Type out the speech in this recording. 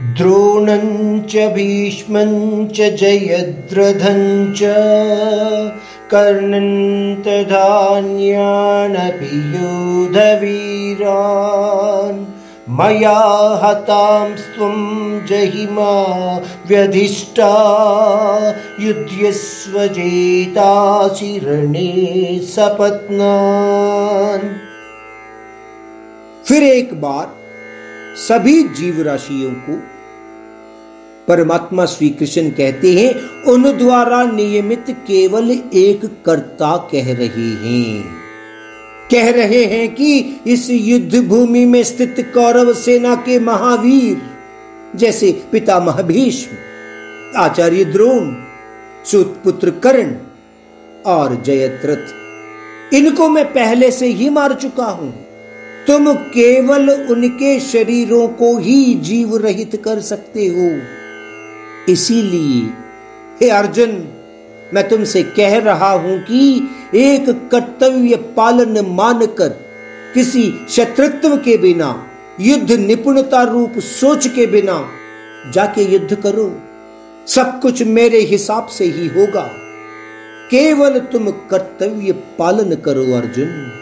द्रोणं च भीष्मं च जयद्रथं च कर्णं तधान्यानपि योधवीरान् मया हतां त्वं जहिमा व्यधिष्ठा युध्यस्वजेतासि रणे सपत्नान्। फिर एक बार सभी जीव राशियों को परमात्मा श्री कृष्ण कहते हैं, उन द्वारा नियमित केवल एक कर्ता कह रहे हैं। कह रहे हैं कि इस युद्ध भूमि में स्थित कौरव सेना के महावीर, जैसे पिता भीष्म, आचार्य द्रोण, सुतपुत्र कर्ण और जयत्रथ इनको मैं पहले से ही मार चुका हूँ। तुम केवल उनके शरीरों को ही जीव रहित कर सकते हो। इसीलिए, हे अर्जुन, मैं तुमसे कह रहा हूँ कि एक कर्तव्य पालन मानकर, किसी शत्रुत्व के बिना, युद्ध निपुणता रूप सोच के बिना जाके युद्ध करो। सब कुछ मेरे हिसाब से ही होगा। केवल तुम कर्तव्य पालन करो, अर्जुन।